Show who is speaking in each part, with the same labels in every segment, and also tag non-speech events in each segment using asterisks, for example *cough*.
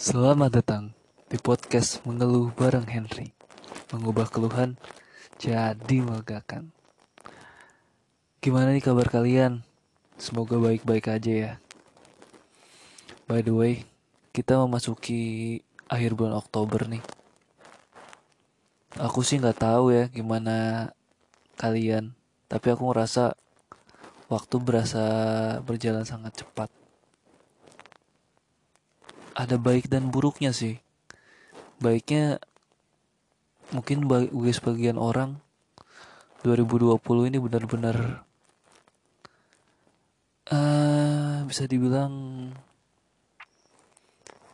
Speaker 1: Selamat datang di podcast Mengeluh bareng Henry. Mengubah keluhan jadi melegakan. Gimana nih kabar kalian? Semoga baik-baik aja ya. By the way, kita memasuki akhir bulan Oktober nih. Aku sih nggak tahu ya gimana kalian, tapi aku ngerasa waktu berasa berjalan sangat cepat ada baik dan buruknya sih. Baiknya mungkin bagi sebagian orang 2020 ini benar-benar uh, bisa dibilang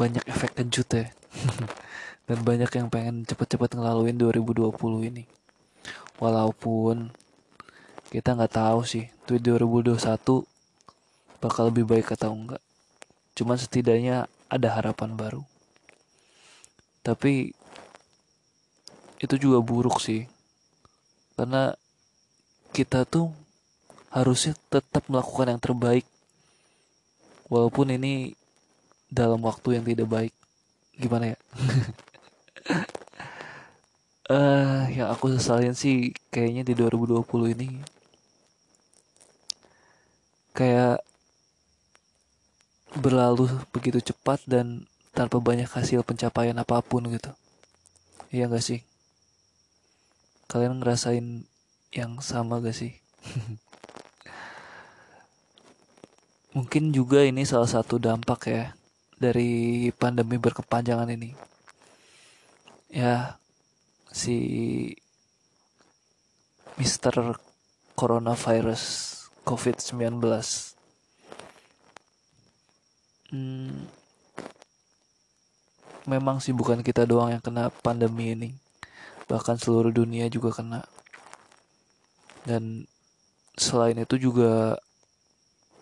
Speaker 1: banyak efek kejut ya. *laughs* dan banyak yang pengen cepet-cepet ngelaluin 2020 ini. Walaupun kita nggak tahu sih, tuh 2021 bakal lebih baik atau enggak. Cuman setidaknya ada harapan baru. Tapi itu juga buruk sih. Karena kita tuh harusnya tetap melakukan yang terbaik. Walaupun ini dalam waktu yang tidak baik. Gimana ya? uh, *laughs* yang aku sesalin sih kayaknya di 2020 ini kayak berlalu begitu cepat dan tanpa banyak hasil pencapaian apa pun gitu. Iya gak sih? Kalian ngerasain yang sama gak sih? *laughs* Mungkin juga ini salah satu dampak ya dari pandemi berkepanjangan ini. Ya, si Mister Coronavirus COVID-19 hmm, memang sih bukan kita doang yang kena pandemi ini. Bahkan seluruh dunia juga kena. Dan selain itu juga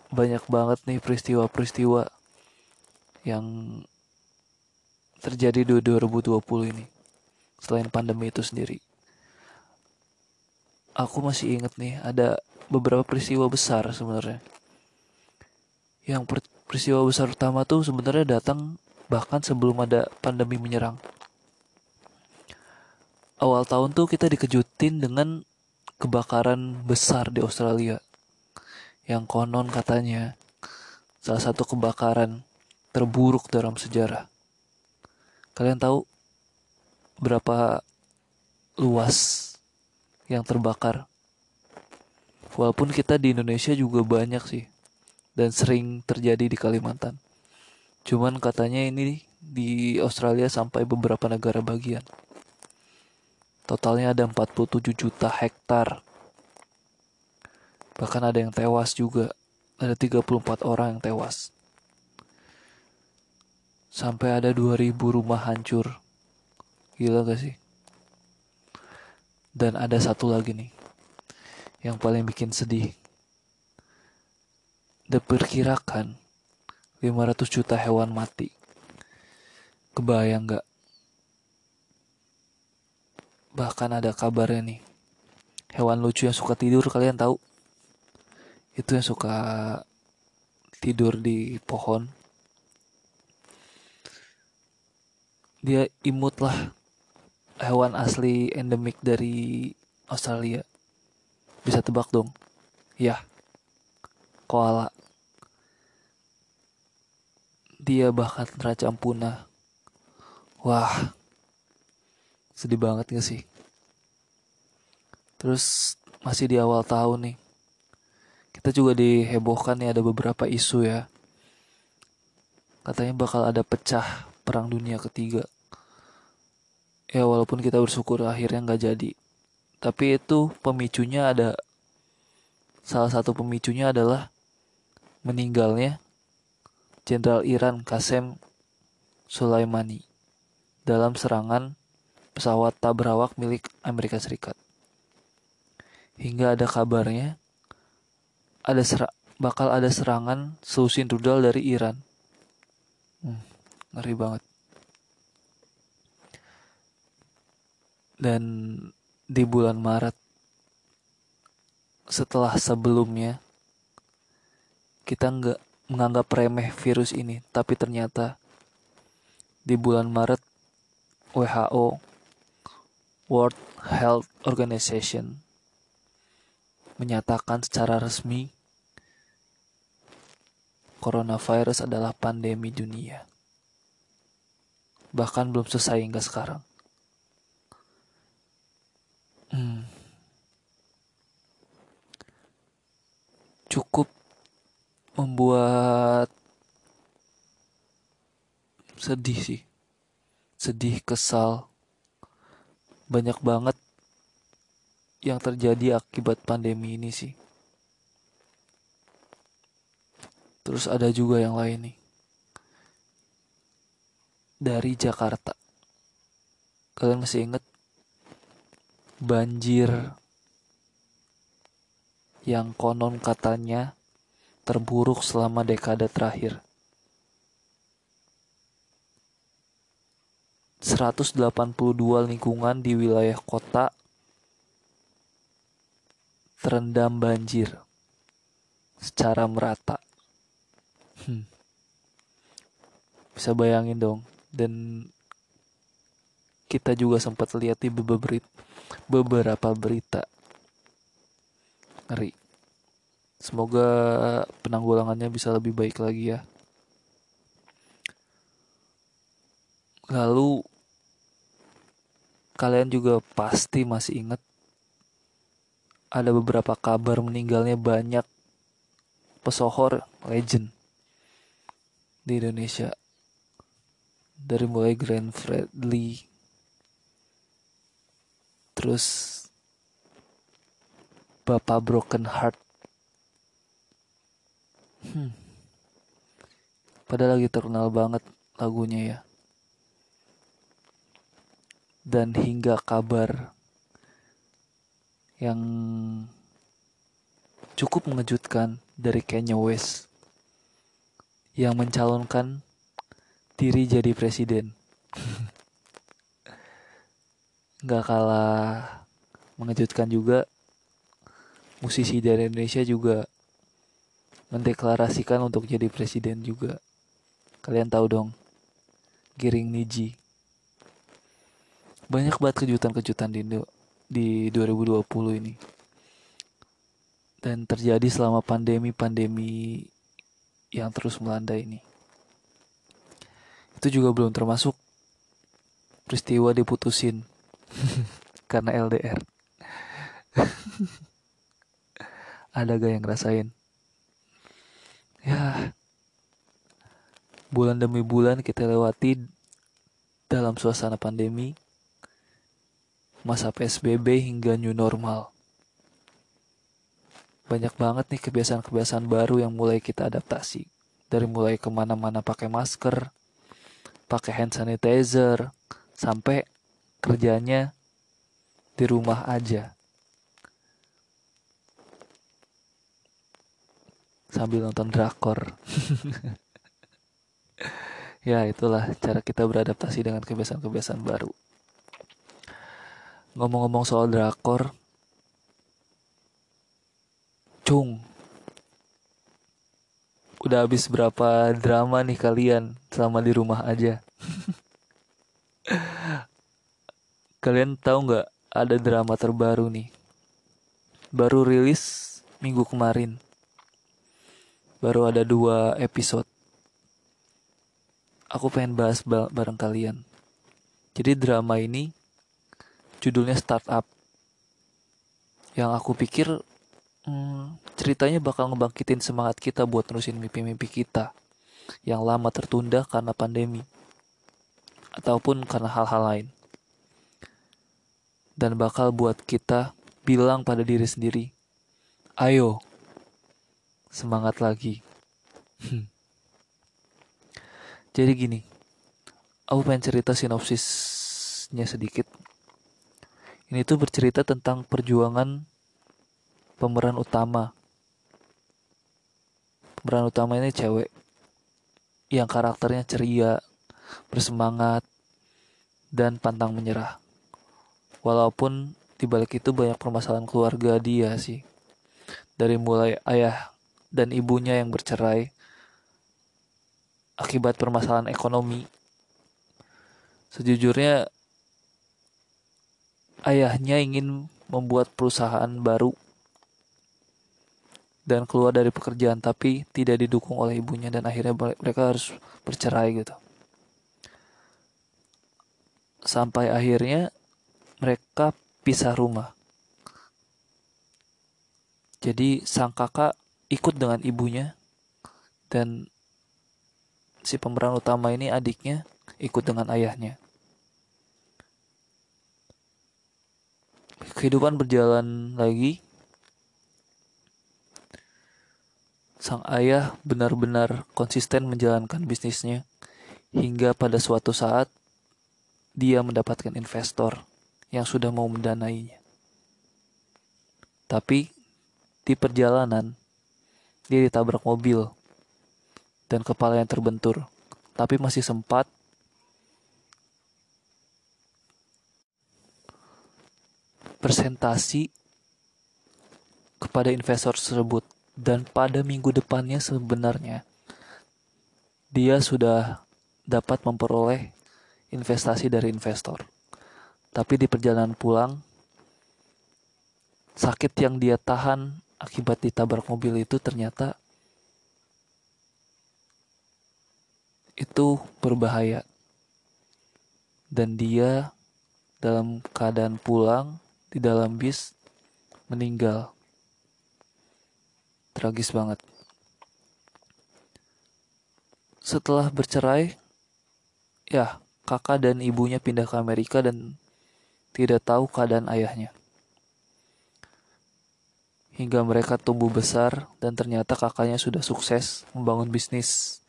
Speaker 1: banyak banget nih peristiwa-peristiwa yang terjadi di 2020 ini. Selain pandemi itu sendiri. Aku masih inget nih ada beberapa peristiwa besar sebenarnya. Yang per peristiwa besar utama tuh sebenarnya datang bahkan sebelum ada pandemi menyerang. Awal tahun tuh kita dikejutin dengan kebakaran besar di Australia. Yang konon katanya salah satu kebakaran terburuk dalam sejarah. Kalian tahu berapa luas yang terbakar? Walaupun kita di Indonesia juga banyak sih dan sering terjadi di Kalimantan. Cuman katanya ini di Australia sampai beberapa negara bagian. Totalnya ada 47 juta hektar. Bahkan ada yang tewas juga. Ada 34 orang yang tewas. Sampai ada 2000 rumah hancur. Gila gak sih? Dan ada satu lagi nih. Yang paling bikin sedih diperkirakan 500 juta hewan mati. Kebayang nggak? Bahkan ada kabarnya nih. Hewan lucu yang suka tidur kalian tahu? Itu yang suka tidur di pohon. Dia imut lah. Hewan asli endemik dari Australia. Bisa tebak dong? Ya. Koala dia bahkan terancam punah. Wah, sedih banget gak sih? Terus masih di awal tahun nih. Kita juga dihebohkan nih ada beberapa isu ya. Katanya bakal ada pecah perang dunia ketiga. Ya walaupun kita bersyukur akhirnya nggak jadi. Tapi itu pemicunya ada salah satu pemicunya adalah meninggalnya Jenderal Iran Qasem Soleimani dalam serangan pesawat tak berawak milik Amerika Serikat. Hingga ada kabarnya ada bakal ada serangan selusin rudal dari Iran. Hmm, ngeri banget. Dan di bulan Maret setelah sebelumnya kita nggak menganggap remeh virus ini, tapi ternyata di bulan Maret WHO World Health Organization menyatakan secara resmi coronavirus adalah pandemi dunia. Bahkan belum selesai hingga sekarang. Hmm. Cukup membuat sedih sih. Sedih, kesal. Banyak banget yang terjadi akibat pandemi ini sih. Terus ada juga yang lain nih. Dari Jakarta. Kalian masih inget banjir yang konon katanya terburuk selama dekade terakhir. 182 lingkungan di wilayah kota terendam banjir secara merata. Hmm. Bisa bayangin dong. Dan kita juga sempat lihat di beberapa berita. Ngeri. Semoga penanggulangannya bisa lebih baik lagi ya. Lalu kalian juga pasti masih ingat ada beberapa kabar meninggalnya banyak pesohor legend di Indonesia dari mulai Grand Fredly terus Bapak Broken Heart hmm. padahal lagi terkenal banget lagunya ya dan hingga kabar yang cukup mengejutkan dari Kanye West yang mencalonkan diri jadi presiden. *laughs* Gak kalah mengejutkan juga, musisi dari Indonesia juga mendeklarasikan untuk jadi presiden juga. Kalian tahu dong, Giring Niji. Banyak banget kejutan-kejutan di, di 2020 ini. Dan terjadi selama pandemi-pandemi yang terus melanda ini. Itu juga belum termasuk peristiwa diputusin *laughs* karena LDR. *laughs* Ada gak yang ngerasain? Ya, bulan demi bulan kita lewati dalam suasana pandemi, masa PSBB hingga new normal banyak banget nih kebiasaan-kebiasaan baru yang mulai kita adaptasi. Dari mulai ke mana-mana pakai masker, pakai hand sanitizer, sampai kerjanya di rumah aja. Sambil nonton drakor. ya itulah cara kita beradaptasi dengan kebiasaan-kebiasaan baru. Ngomong-ngomong soal drakor, Cung. Udah habis berapa drama nih kalian selama di rumah aja? kalian tahu nggak ada drama terbaru nih? Baru rilis minggu kemarin. Baru ada dua episode. Aku pengen bahas bareng kalian. Jadi drama ini judulnya Startup. Yang aku pikir hmm, ceritanya bakal ngebangkitin semangat kita buat nerusin mimpi-mimpi kita yang lama tertunda karena pandemi ataupun karena hal-hal lain. Dan bakal buat kita bilang pada diri sendiri, ayo, semangat lagi. Jadi gini, aku pengen cerita sinopsisnya sedikit. Ini tuh bercerita tentang perjuangan pemeran utama pemeran utama ini cewek yang karakternya ceria bersemangat dan pantang menyerah walaupun di balik itu banyak permasalahan keluarga dia sih dari mulai ayah dan ibunya yang bercerai akibat permasalahan ekonomi Sejujurnya ayahnya ingin membuat perusahaan baru dan keluar dari pekerjaan tapi tidak didukung oleh ibunya dan akhirnya mereka harus bercerai gitu. Sampai akhirnya mereka pisah rumah. Jadi sang kakak ikut dengan ibunya dan si pemeran utama ini adiknya ikut dengan ayahnya. Kehidupan berjalan lagi. Sang ayah benar-benar konsisten menjalankan bisnisnya hingga pada suatu saat dia mendapatkan investor yang sudah mau mendanainya. Tapi di perjalanan dia ditabrak mobil dan kepala yang terbentur, tapi masih sempat presentasi kepada investor tersebut dan pada minggu depannya sebenarnya dia sudah dapat memperoleh investasi dari investor. Tapi di perjalanan pulang sakit yang dia tahan akibat ditabrak mobil itu ternyata itu berbahaya. Dan dia dalam keadaan pulang di dalam bis meninggal. Tragis banget. Setelah bercerai, ya kakak dan ibunya pindah ke Amerika dan tidak tahu keadaan ayahnya. Hingga mereka tumbuh besar dan ternyata kakaknya sudah sukses membangun bisnis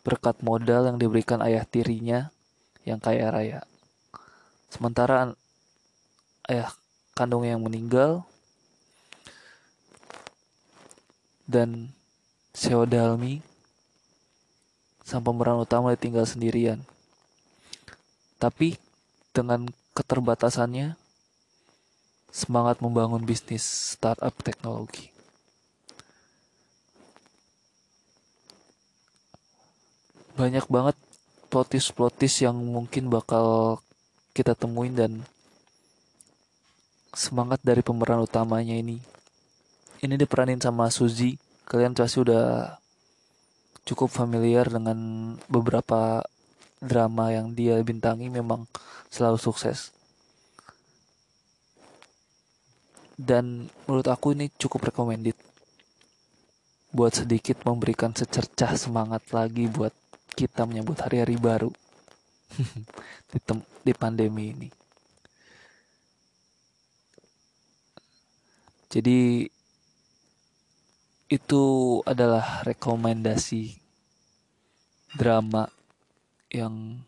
Speaker 1: berkat modal yang diberikan ayah tirinya yang kaya raya. Sementara ayah kandung yang meninggal dan Seodalmi sang pemeran utama ditinggal sendirian. Tapi dengan keterbatasannya, semangat membangun bisnis startup teknologi. banyak banget plotis-plotis yang mungkin bakal kita temuin dan semangat dari pemeran utamanya ini. Ini diperanin sama Suzy. Kalian pasti udah cukup familiar dengan beberapa drama yang dia bintangi memang selalu sukses. Dan menurut aku ini cukup recommended buat sedikit memberikan secercah semangat lagi buat kita menyambut hari-hari baru *laughs* di, di pandemi ini. Jadi itu adalah rekomendasi drama yang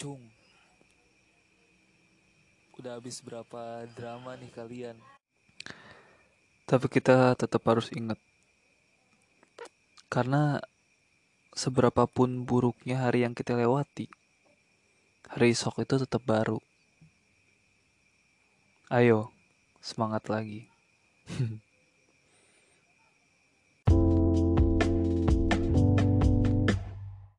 Speaker 1: Cung Udah habis berapa drama nih kalian tapi kita tetap harus ingat. Karena seberapapun buruknya hari yang kita lewati, hari esok itu tetap baru. Ayo, semangat lagi. *laughs*